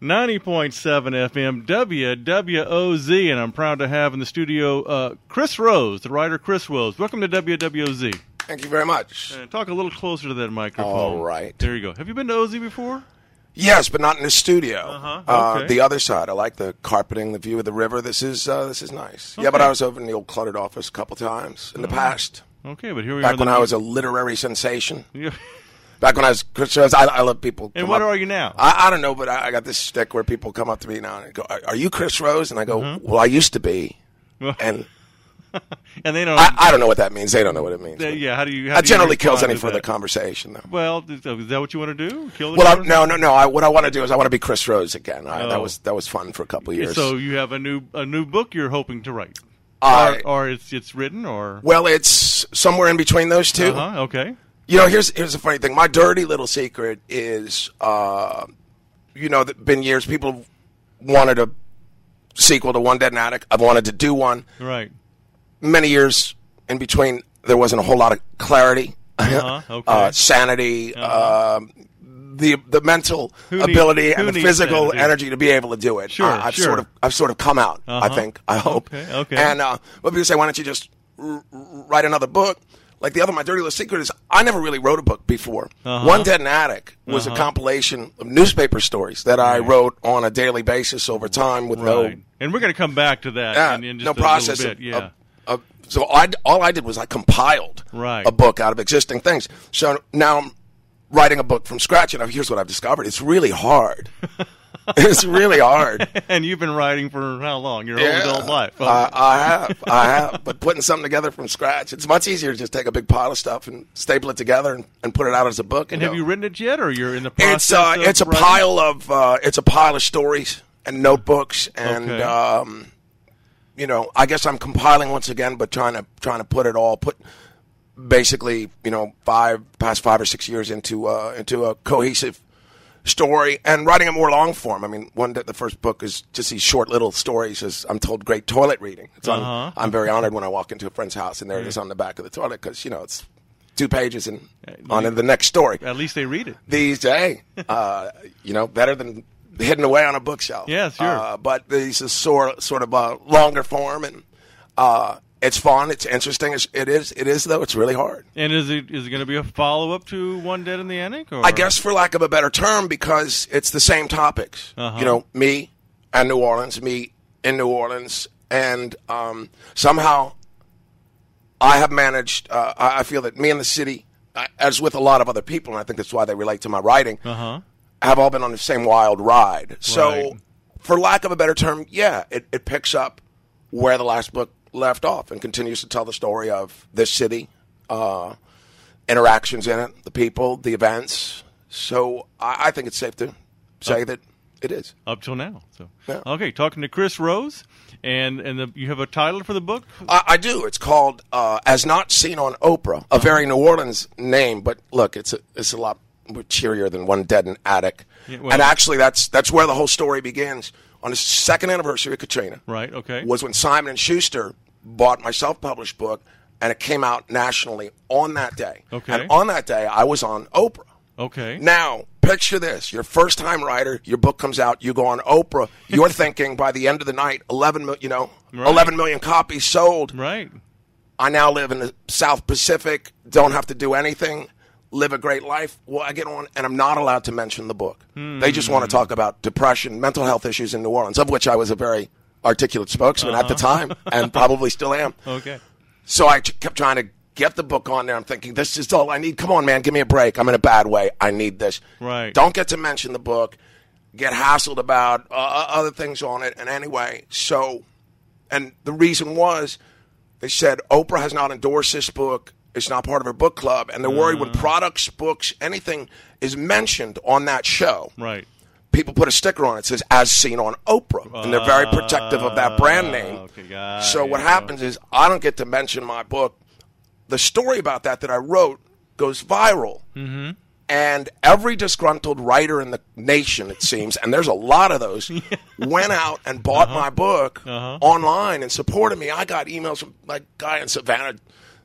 90.7 FM WWOZ, and I'm proud to have in the studio uh, Chris Rose, the writer Chris Rose. Welcome to WWOZ. Thank you very much. Uh, talk a little closer to that microphone. All right. There you go. Have you been to OZ before? Yes, but not in the studio. Uh-huh, Uh, the other side. I like the carpeting, the view of the river. This is uh, this is nice. Yeah, but I was over in the old cluttered office a couple times in the past. Okay, but here we are. Back when I was a literary sensation. Yeah. Back when I was Chris Rose, I, I love people. And what up- are you now? I, I don't know, but I, I got this stick where people come up to me now and go, "Are, are you Chris Rose?" And I go, Mm-hmm. "Well, I used to be." And and they don't. I, I don't know what that means. They don't know what it means. uh, yeah, how do you? How That do you generally kills any further that? conversation, though. Well, is that what you want to do? Kill the Well, I, no, no, no. I, what I want to do is I want to be Chris Rose again. I, Oh. That was that was fun for a couple of years. So you have a new a new book you're hoping to write, I- or, or it's it's written, or well, it's somewhere in between those 2 uh-huh, okay, You know, here's here's the funny thing. My dirty little secret is, uh, you know, been years people wanted a sequel to One Dead in Attic. I've wanted to do one. right. Many years in between, there wasn't a whole lot of clarity, Uh-huh, okay. uh, sanity, um the the mental Who ability needs- and the physical sanity? energy to be able to do it. Sure, I, I've sure. sort of I've sort of come out. I Uh-huh. think. I hope. Okay, okay. And uh, but people say, why don't you just r- write another book? Like the other, my dirty little secret is I never really wrote a book before. Uh-huh. One Dead in Attic was a uh-huh. compilation of newspaper stories that I wrote on a daily basis over time with no And we're going to come back to that yeah, in, in just no a process. little bit. Yeah. of- of- so I, all I did was I compiled Right. a book out of existing things. So now writing a book from scratch, and here's what I've discovered: it's really hard. it's really hard. and you've been writing for how long? Your whole Yeah. adult life. I, I have, I have. But putting something together from scratch, it's much easier to just take a big pile of stuff and staple it together and, and put it out as a book. and you have know. you written it yet, or you're in the process? It's uh, it's a writing? pile of uh, it's a pile of stories and notebooks and Okay. um, you know I guess I'm compiling once again, but trying to trying to put it all put basically you know five past five or six years into uh, into a cohesive story and writing it more long form. I mean, one that the first book is just these short little stories. As I'm told, great toilet reading. It's on, Uh-huh. I'm very honored when I walk into a friend's house and there it is on the back of the toilet because you know it's two pages and on to the next story At least they read it. these hey, uh, you know, better than hidden away on a bookshelf. Yeah, sure. Uh, but these is sort sort of a longer form, and uh, it's fun. It's interesting. It's, it is. It is though. It's really hard. And is it is it going to be a follow up to One Dead in the Attic? Or? I guess, for lack of a better term, because it's the same topics. Uh-huh. You know, me and New Orleans, me in New Orleans, and um, somehow I have managed. Uh, I I feel that me and the city, uh, as with a lot of other people, and I think that's why they relate to my writing. Uh huh. have all been on the same wild ride. So, Right. for lack of a better term, yeah, it, it picks up where the last book left off and continues to tell the story of this city, uh, interactions in it, the people, the events. So, I, I think it's safe to say that it is. Up till now. So Yeah. okay, talking to Chris Rose, and and the, you have a title for the book. I, I do. It's called uh, "As Not Seen on Oprah," a very New Orleans name, but look, it's a, it's a lot more cheerier than "One Dead in Attic." Yeah, well- and actually, that's that's where the whole story begins. On the second anniversary of Katrina, Right. Okay. was when Simon and Schuster bought my self-published book, and it came out nationally on that day. Okay. And on that day, I was on Oprah. okay. Now, picture this: you're first-time writer. Your book comes out. You go on Oprah. You're thinking by the end of the night, eleven, mil- you know, Right. eleven million copies sold. right. I now live in the South Pacific. Don't have to do anything. Live a great life. Well, I get on, and I'm not allowed to mention the book. Hmm. They just want to talk about depression, mental health issues in New Orleans, of which I was a very articulate spokesman at the uh-huh. time, and probably still am. Okay. So I kept trying to get the book on there. I'm thinking, this is all I need. Come on, man, give me a break. I'm in a bad way. I need this. Right. Don't get to mention the book. Get hassled about uh, uh other things on it. And anyway, so, and the reason was, they said Oprah has not endorsed this book. It's not part of her book club, and they're worried when products, books, anything is mentioned on that show Right. people put a sticker on it that says as seen on Oprah and they're very protective of that brand name. Ah, okay, got so what happens is I don't get to mention my book. The story about that that I wrote goes viral. Mm-hmm. And every disgruntled writer in the nation, it seems, and there's a lot of those, went out and bought Uh-huh. my book online and supported me. I got emails from like guy in Savannah.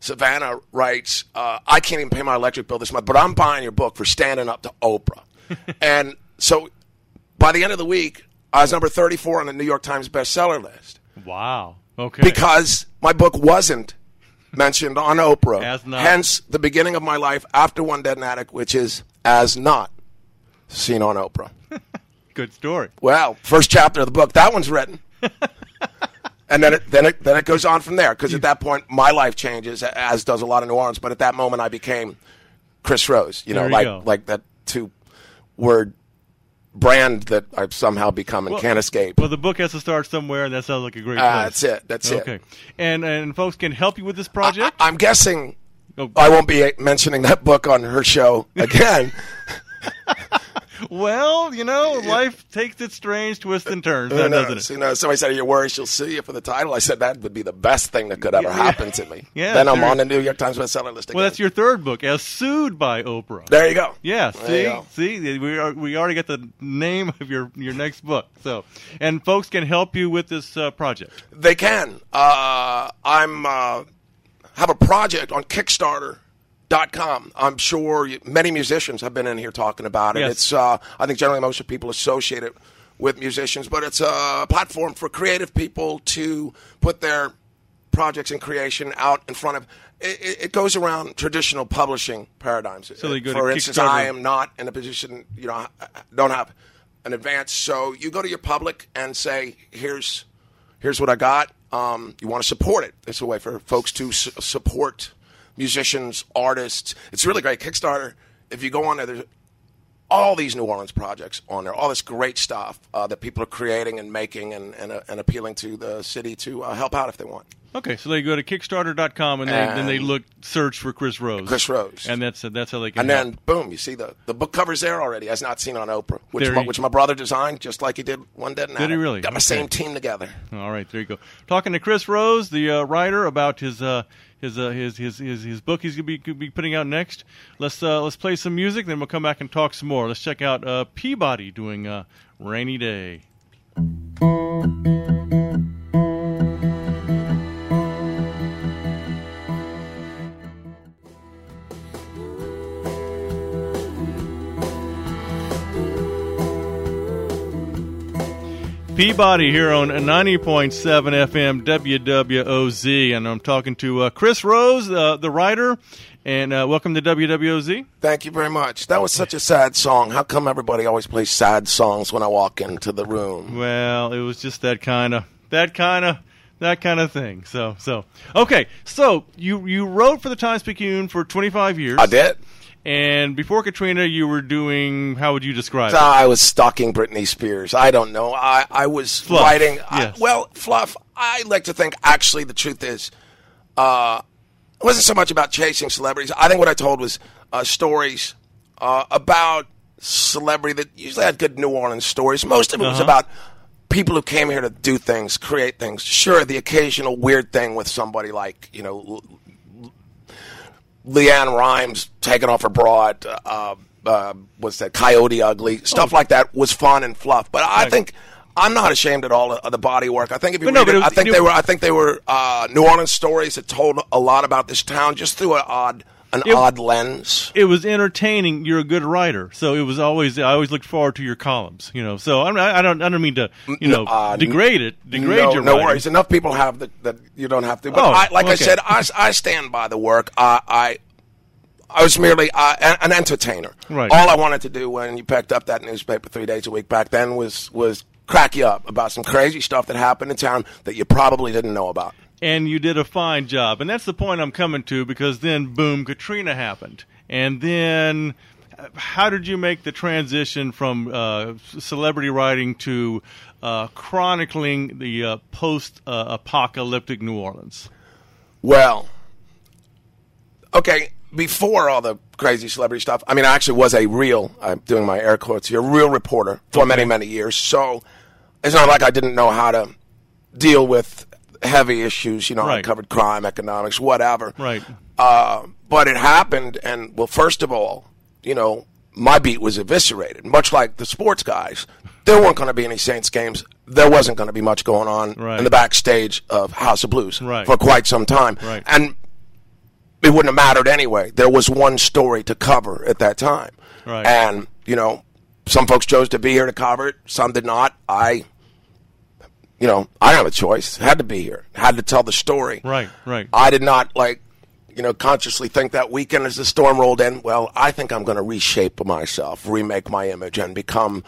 Savannah writes, uh, "I can't even pay my electric bill this month, but I'm buying your book for standing up to Oprah." and so by the end of the week, I was number 34 on the New York Times bestseller list Wow. Okay. because my book wasn't mentioned on Oprah. As not. Hence, the beginning of my life after One Dead in Attic, which is as not seen on Oprah. Good story. Well, first chapter of the book, that one's written. and then it, then it then it goes on from there because at that point my life changes as does a lot of New Orleans. But at that moment I became Chris Rose. You know, you like go. like that two word brand that I've somehow become and can't escape. Well, the book has to start somewhere, and that sounds like a great ah, place. that's it. That's it. Okay. And and folks can help you with this I, project. I'm guessing Oh, I won't be mentioning that book on her show again. well, you know, life takes its strange twists and turns, now, doesn't it? You know, somebody said, "Are you worried she'll sue you for the title?" I said that would be the best thing that could ever happen to me. Yeah, then I'm on the New York Times bestseller list again. Well, that's your third book, as sued by Oprah. there you go. Yeah, There see, go. see, we are, we already got the name of your your next book. So, and folks can help you with this uh, project. They can. Uh, I'm uh, have a project on Kickstarter.com. I'm sure many musicians have been in here talking about it. Yes. It's uh, I think generally most of people associate it with musicians, but it's a platform for creative people to put their projects and creation out in front of. It, it- goes around traditional publishing paradigms. So they go to for instance, I am not in a position, you know, I don't have an advance. So you go to your public and say, "Here's, here's what I got. Um, you want to support it. It's a way for folks to su- support musicians, artists. It's really great. Kickstarter. If you go on there, there's all these New Orleans projects on there, all this great stuff uh, that people are creating and making and, and, uh, and appealing to the city to uh, help out if they want. Okay, so they go to Kickstarter.com and they, then they look search for Chris Rose. Chris Rose. and that's that's how they can. And help. then, boom, you see the, the book covers there already, as not seen on Oprah, which, my, which my brother designed, just like he did One Dead and Did he really? Got my Okay. same team together. All right, there you go. Talking to Chris Rose, the uh, writer, about his uh, his, uh, his his his his book he's gonna be could be putting out next. Let's uh, let's play some music, then we'll come back and talk some more. Let's check out uh, Peabody doing uh, "Rainy Day." Peabody here on 90.7 FM WWOZ, and I'm talking to uh, Chris Rose, uh, the writer, and uh, welcome to WWOZ. Thank you very much. That was such a sad song. How come everybody always plays sad songs when I walk into the room? Well, it was just that kind of that kind of that kind of thing. So so okay. So you you wrote for the Times Picayune for 25 years. I did. And before Katrina, you were doing how would you describe it? I was stalking Britney Spears. I don't know. I, I was Fluff, writing. I- well, fluff. I like to think. Actually, the truth is, uh, it wasn't so much about chasing celebrities. I think what I told was uh, stories uh, about celebrity that usually had good New Orleans stories. Most of it was Uh-huh. about people who came here to do things, create things. Sure, the occasional weird thing with somebody like you know LeAnn Rimes taking off her bra at, uh, uh, what's that, Coyote Ugly. Stuff like that was fun and fluff. But I Oh. Think I'm not ashamed at all of the body work. I think if you no, it was- I think they were, I think they were uh, New Orleans stories that told a lot about this town just through an odd, an It- odd lens. it was entertaining. You're a good writer, so it was always. I always looked forward to your columns. You know, so I, mean, I don't. I don't mean to, you know, uh, degrade it. Degrade no, your no writing. worries. Enough people have that, that you don't have to. But Oh, I, like I said, I, I stand by the work. I, I I was merely uh, an, an entertainer. Right. All I wanted to do when you picked up that newspaper three days a week back then was was crack you up about some crazy stuff that happened in town that you probably didn't know about. And you did a fine job. And that's the point I'm coming to because then, boom, Katrina happened. And then, how did you make the transition from uh, celebrity writing to uh, chronicling the uh, post uh, apocalyptic New Orleans? Well, okay, before all the crazy celebrity stuff, I mean, I actually was a real, I'm doing my air quotes here, real reporter for many, many years. So it's not like I didn't know how to deal with heavy issues. You know, I Right. covered crime, economics, whatever. Right. Uh, but it happened, and well, first of all, you know, my beat was eviscerated, much like the sports guys. There weren't going to be any Saints games. There wasn't going to be much going on Right. in the backstage of House of Blues Right. for quite some time. Right. And it wouldn't have mattered anyway. There was one story to cover at that time. Right. And, you know, some folks chose to be here to cover it. Some did not. I, you know, I have a choice. Had to be here. Had to tell the story. Right, right. I did not like, you know, consciously think that weekend as the storm rolled in. Well, I think I'm going to reshape myself, remake my image, and become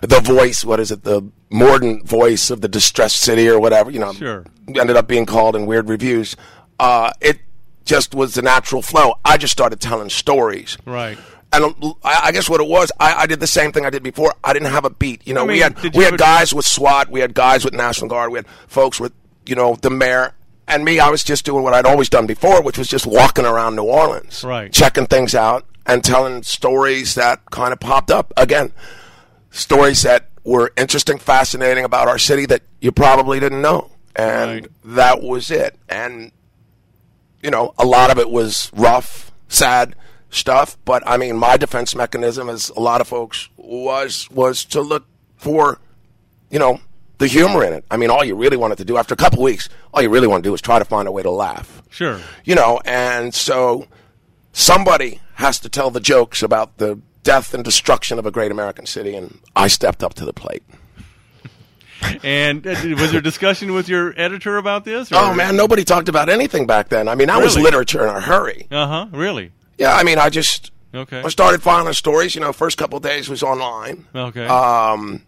the voice. What is it? The Mordant voice of the distressed city or whatever. You know, Sure. ended up being called in weird reviews. Uh, it just was the natural flow. I just started telling stories. Right. And um, I I guess what it was, I, I did the same thing I did before. I didn't have a beat. You know, I mean, we had we had guys with SWAT, we had guys with National Guard, we had folks with you know the mayor. And me, I was just doing what I'd always done before, which was just walking around New Orleans, Right. checking things out and telling stories that kind of popped up. Again, stories that were interesting, fascinating about our city that you probably didn't know. And Right. that was it. And you know, a lot of it was rough, sad stuff. But I mean, my defense mechanism, as a lot of folks was, was to look for, you know, the humor in it. I mean, all you really wanted to do after a couple weeks, all you really want to do is try to find a way to laugh. Sure. You know, and so somebody has to tell the jokes about the death and destruction of a great American city, and I stepped up to the plate. And uh, was there discussion with your editor about this? Oh man, nobody talked about anything back then. I mean, that was literature in a hurry. Uh huh. Really? Yeah, I mean, I just Okay. I started filing stories. You know, first couple of days was online. Okay. Um,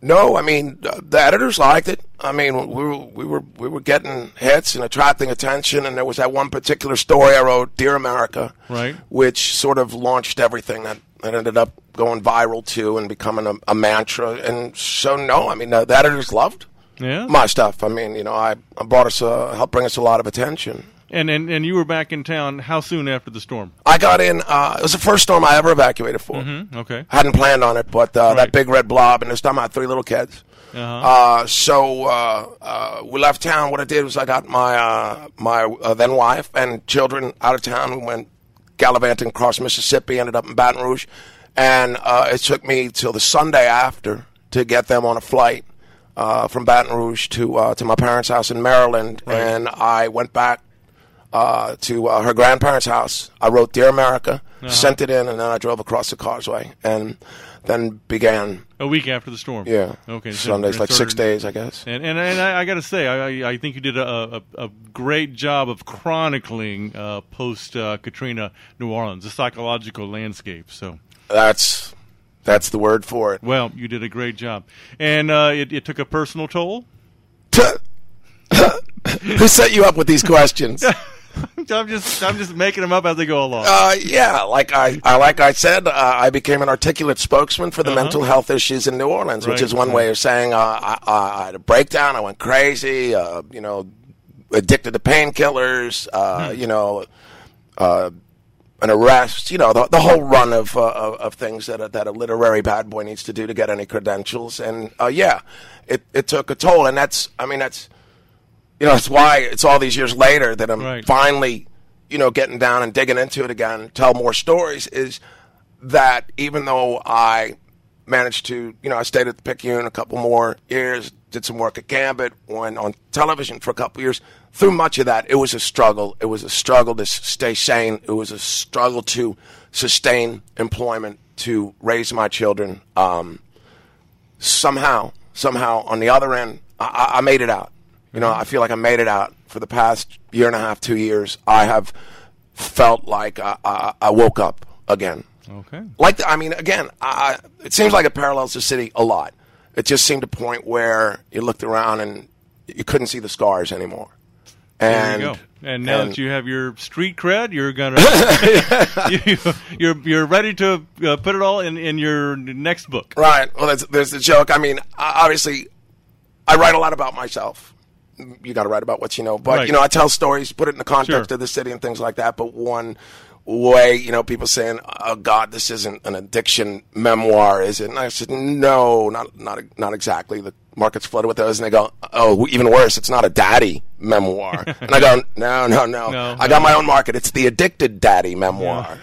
no, I mean the editors liked it. I mean, we were we were we were getting hits and attracting attention. And there was that one particular story I wrote, "Dear America," Right. which sort of launched everything that, that ended up going viral too and becoming a, a mantra. And so, no, I mean the, the editors loved yeah. my stuff. I mean, you know, I, I brought us uh, helped bring us a lot of attention. And, and and you were back in town. How soon after the storm? I got in. Uh, it was the first storm I ever evacuated for. Hmm, Okay. Hadn't planned on it, but uh, Right. that big red blob, and this time I had three little kids. Uh-huh. Uh, so uh, uh, we left town. What I did was I got my uh, my uh, then wife and children out of town. We went gallivanting across Mississippi. Ended up in Baton Rouge, and uh, it took me till the Sunday after to get them on a flight uh, from Baton Rouge to uh, to my parents' house in Maryland. And I went back uh, to uh, her grandparents' house. I wrote "Dear America," sent it in, and then I drove across the causeway, and then began. A week after the storm. Yeah, Okay. so Sundays, like six days, I guess. And and, and I, I got to say, I, I I think you did a, a, a great job of chronicling uh, post uh, Katrina New Orleans, the psychological landscape. So, That's that's the word for it. well, you did a great job, and uh, it, it took a personal toll. Who set you up with these questions? I'm just I'm just making them up as they go along. Uh, yeah, like I, I like I said, uh, I became an articulate spokesman for the mental health issues in New Orleans, which Uh-huh. Is one right. way of saying uh, I, I, I had a breakdown. I went crazy. Uh, you know, addicted to painkillers. Uh, Hmm. You know, uh, an arrest. You know, the, the whole run of, uh, of of things that a, that a literary bad boy needs to do to get any credentials. And uh, yeah, it it took a toll. And that's I mean that's you know, it's why it's all these years later that I'm Right. finally, you know, getting down and digging into it again, tell more stories. Is that even though I managed to, you know, I stayed at the Picayune a couple more years, did some work at Gambit, went on television for a couple years. Through much of that, it was a struggle. It was a struggle to stay sane. It was a struggle to sustain employment, to raise my children. Um, somehow, somehow, on the other end, I, I- I made it out. You know, I feel like I made it out for the past year and a half, two years. I have felt like I, I, I woke up again. okay. Like, I mean, again, I, it seems like it parallels the city a lot. It just seemed a point where you looked around and you couldn't see the scars anymore. There And you go. And now and- that you have your street cred, you're gonna you, you're you're ready to uh, put it all in in your next book. Right. Well, there's, there's the joke. I mean, obviously, I write a lot about myself. You got to write about what you know, but Right. you know, I tell stories, put it in the context Sure. of the city and things like that. But one way, you know, people saying, "Oh God, this isn't an addiction memoir, is it?" And I said, "No, not not not exactly." The market's flooded with those, and they go, "Oh, even worse, it's not a daddy memoir." and I go, "No, no, no, No, I no. got my own market. It's the addicted daddy memoir."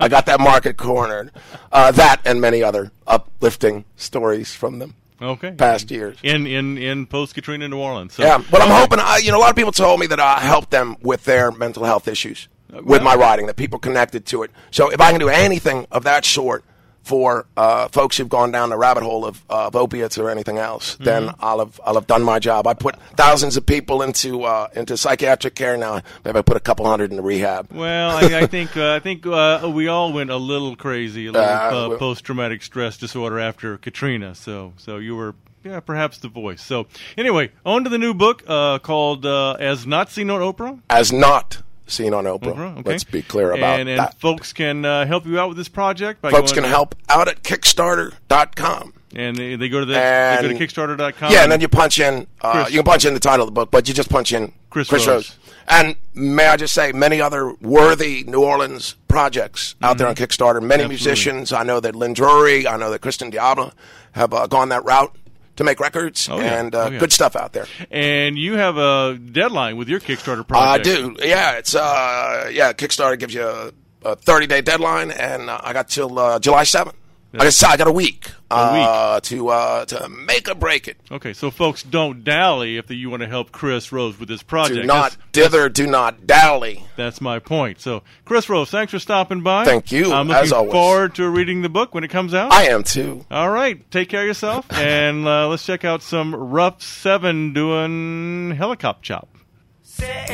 I got that market cornered. Uh, that and many other uplifting stories from the Okay. past years. In in in post Katrina New Orleans. So, Yeah, but I'm hoping. I, you know, a lot of people told me that I helped them with their mental health issues with my writing. That people connected to it. So if I can do anything of that sort, for uh, folks who've gone down the rabbit hole of, of opiates or anything else, Mm-hmm. then I'll have I'll have done my job. I put thousands of people into uh, into psychiatric care now. Maybe I put a couple hundred in rehab. Well, I, I think uh, I think uh, we all went a little crazy, a little Uh, uh, post-traumatic stress disorder after Katrina. So, so you were, yeah, perhaps the voice. So, anyway, on to the new book uh, called uh, "As Not Seen on Oprah." As not seen on Oprah. Oprah, okay. Let's be clear about and, and that. folks can uh, help you out with this project. By Folks can to- help out at Kickstarter.com. and they, they go to the And- they go to Kickstarter.com. Yeah, and then you punch in. Uh, you can punch in the title of the book, but you just punch in Chris Rose. Rose. And may I just say, many other worthy New Orleans projects out there on Kickstarter. Many Mm-hmm. Absolutely. musicians. I know that Lynn Drury. I know that Kristin Diable have uh, gone that route to make records, Oh, yeah. and uh, Oh, yeah. good stuff out there. and you have a deadline with your Kickstarter project. I do. Yeah, it's uh, yeah. Kickstarter gives you a, a 30 day deadline, and uh, I got till uh, July 7th. I got, I got a week, uh, to uh, to make or break it. Okay, so folks, don't dally if you want to help Chris Rose with this project. Do not That's- dither, do not dally. That's my point. So, Chris Rose, thanks for stopping by. Thank you, I'm looking as always. forward to reading the book when it comes out. I am too. All right, take care of yourself, and uh, let's check out some Rough Seven doing helicopter chop. Set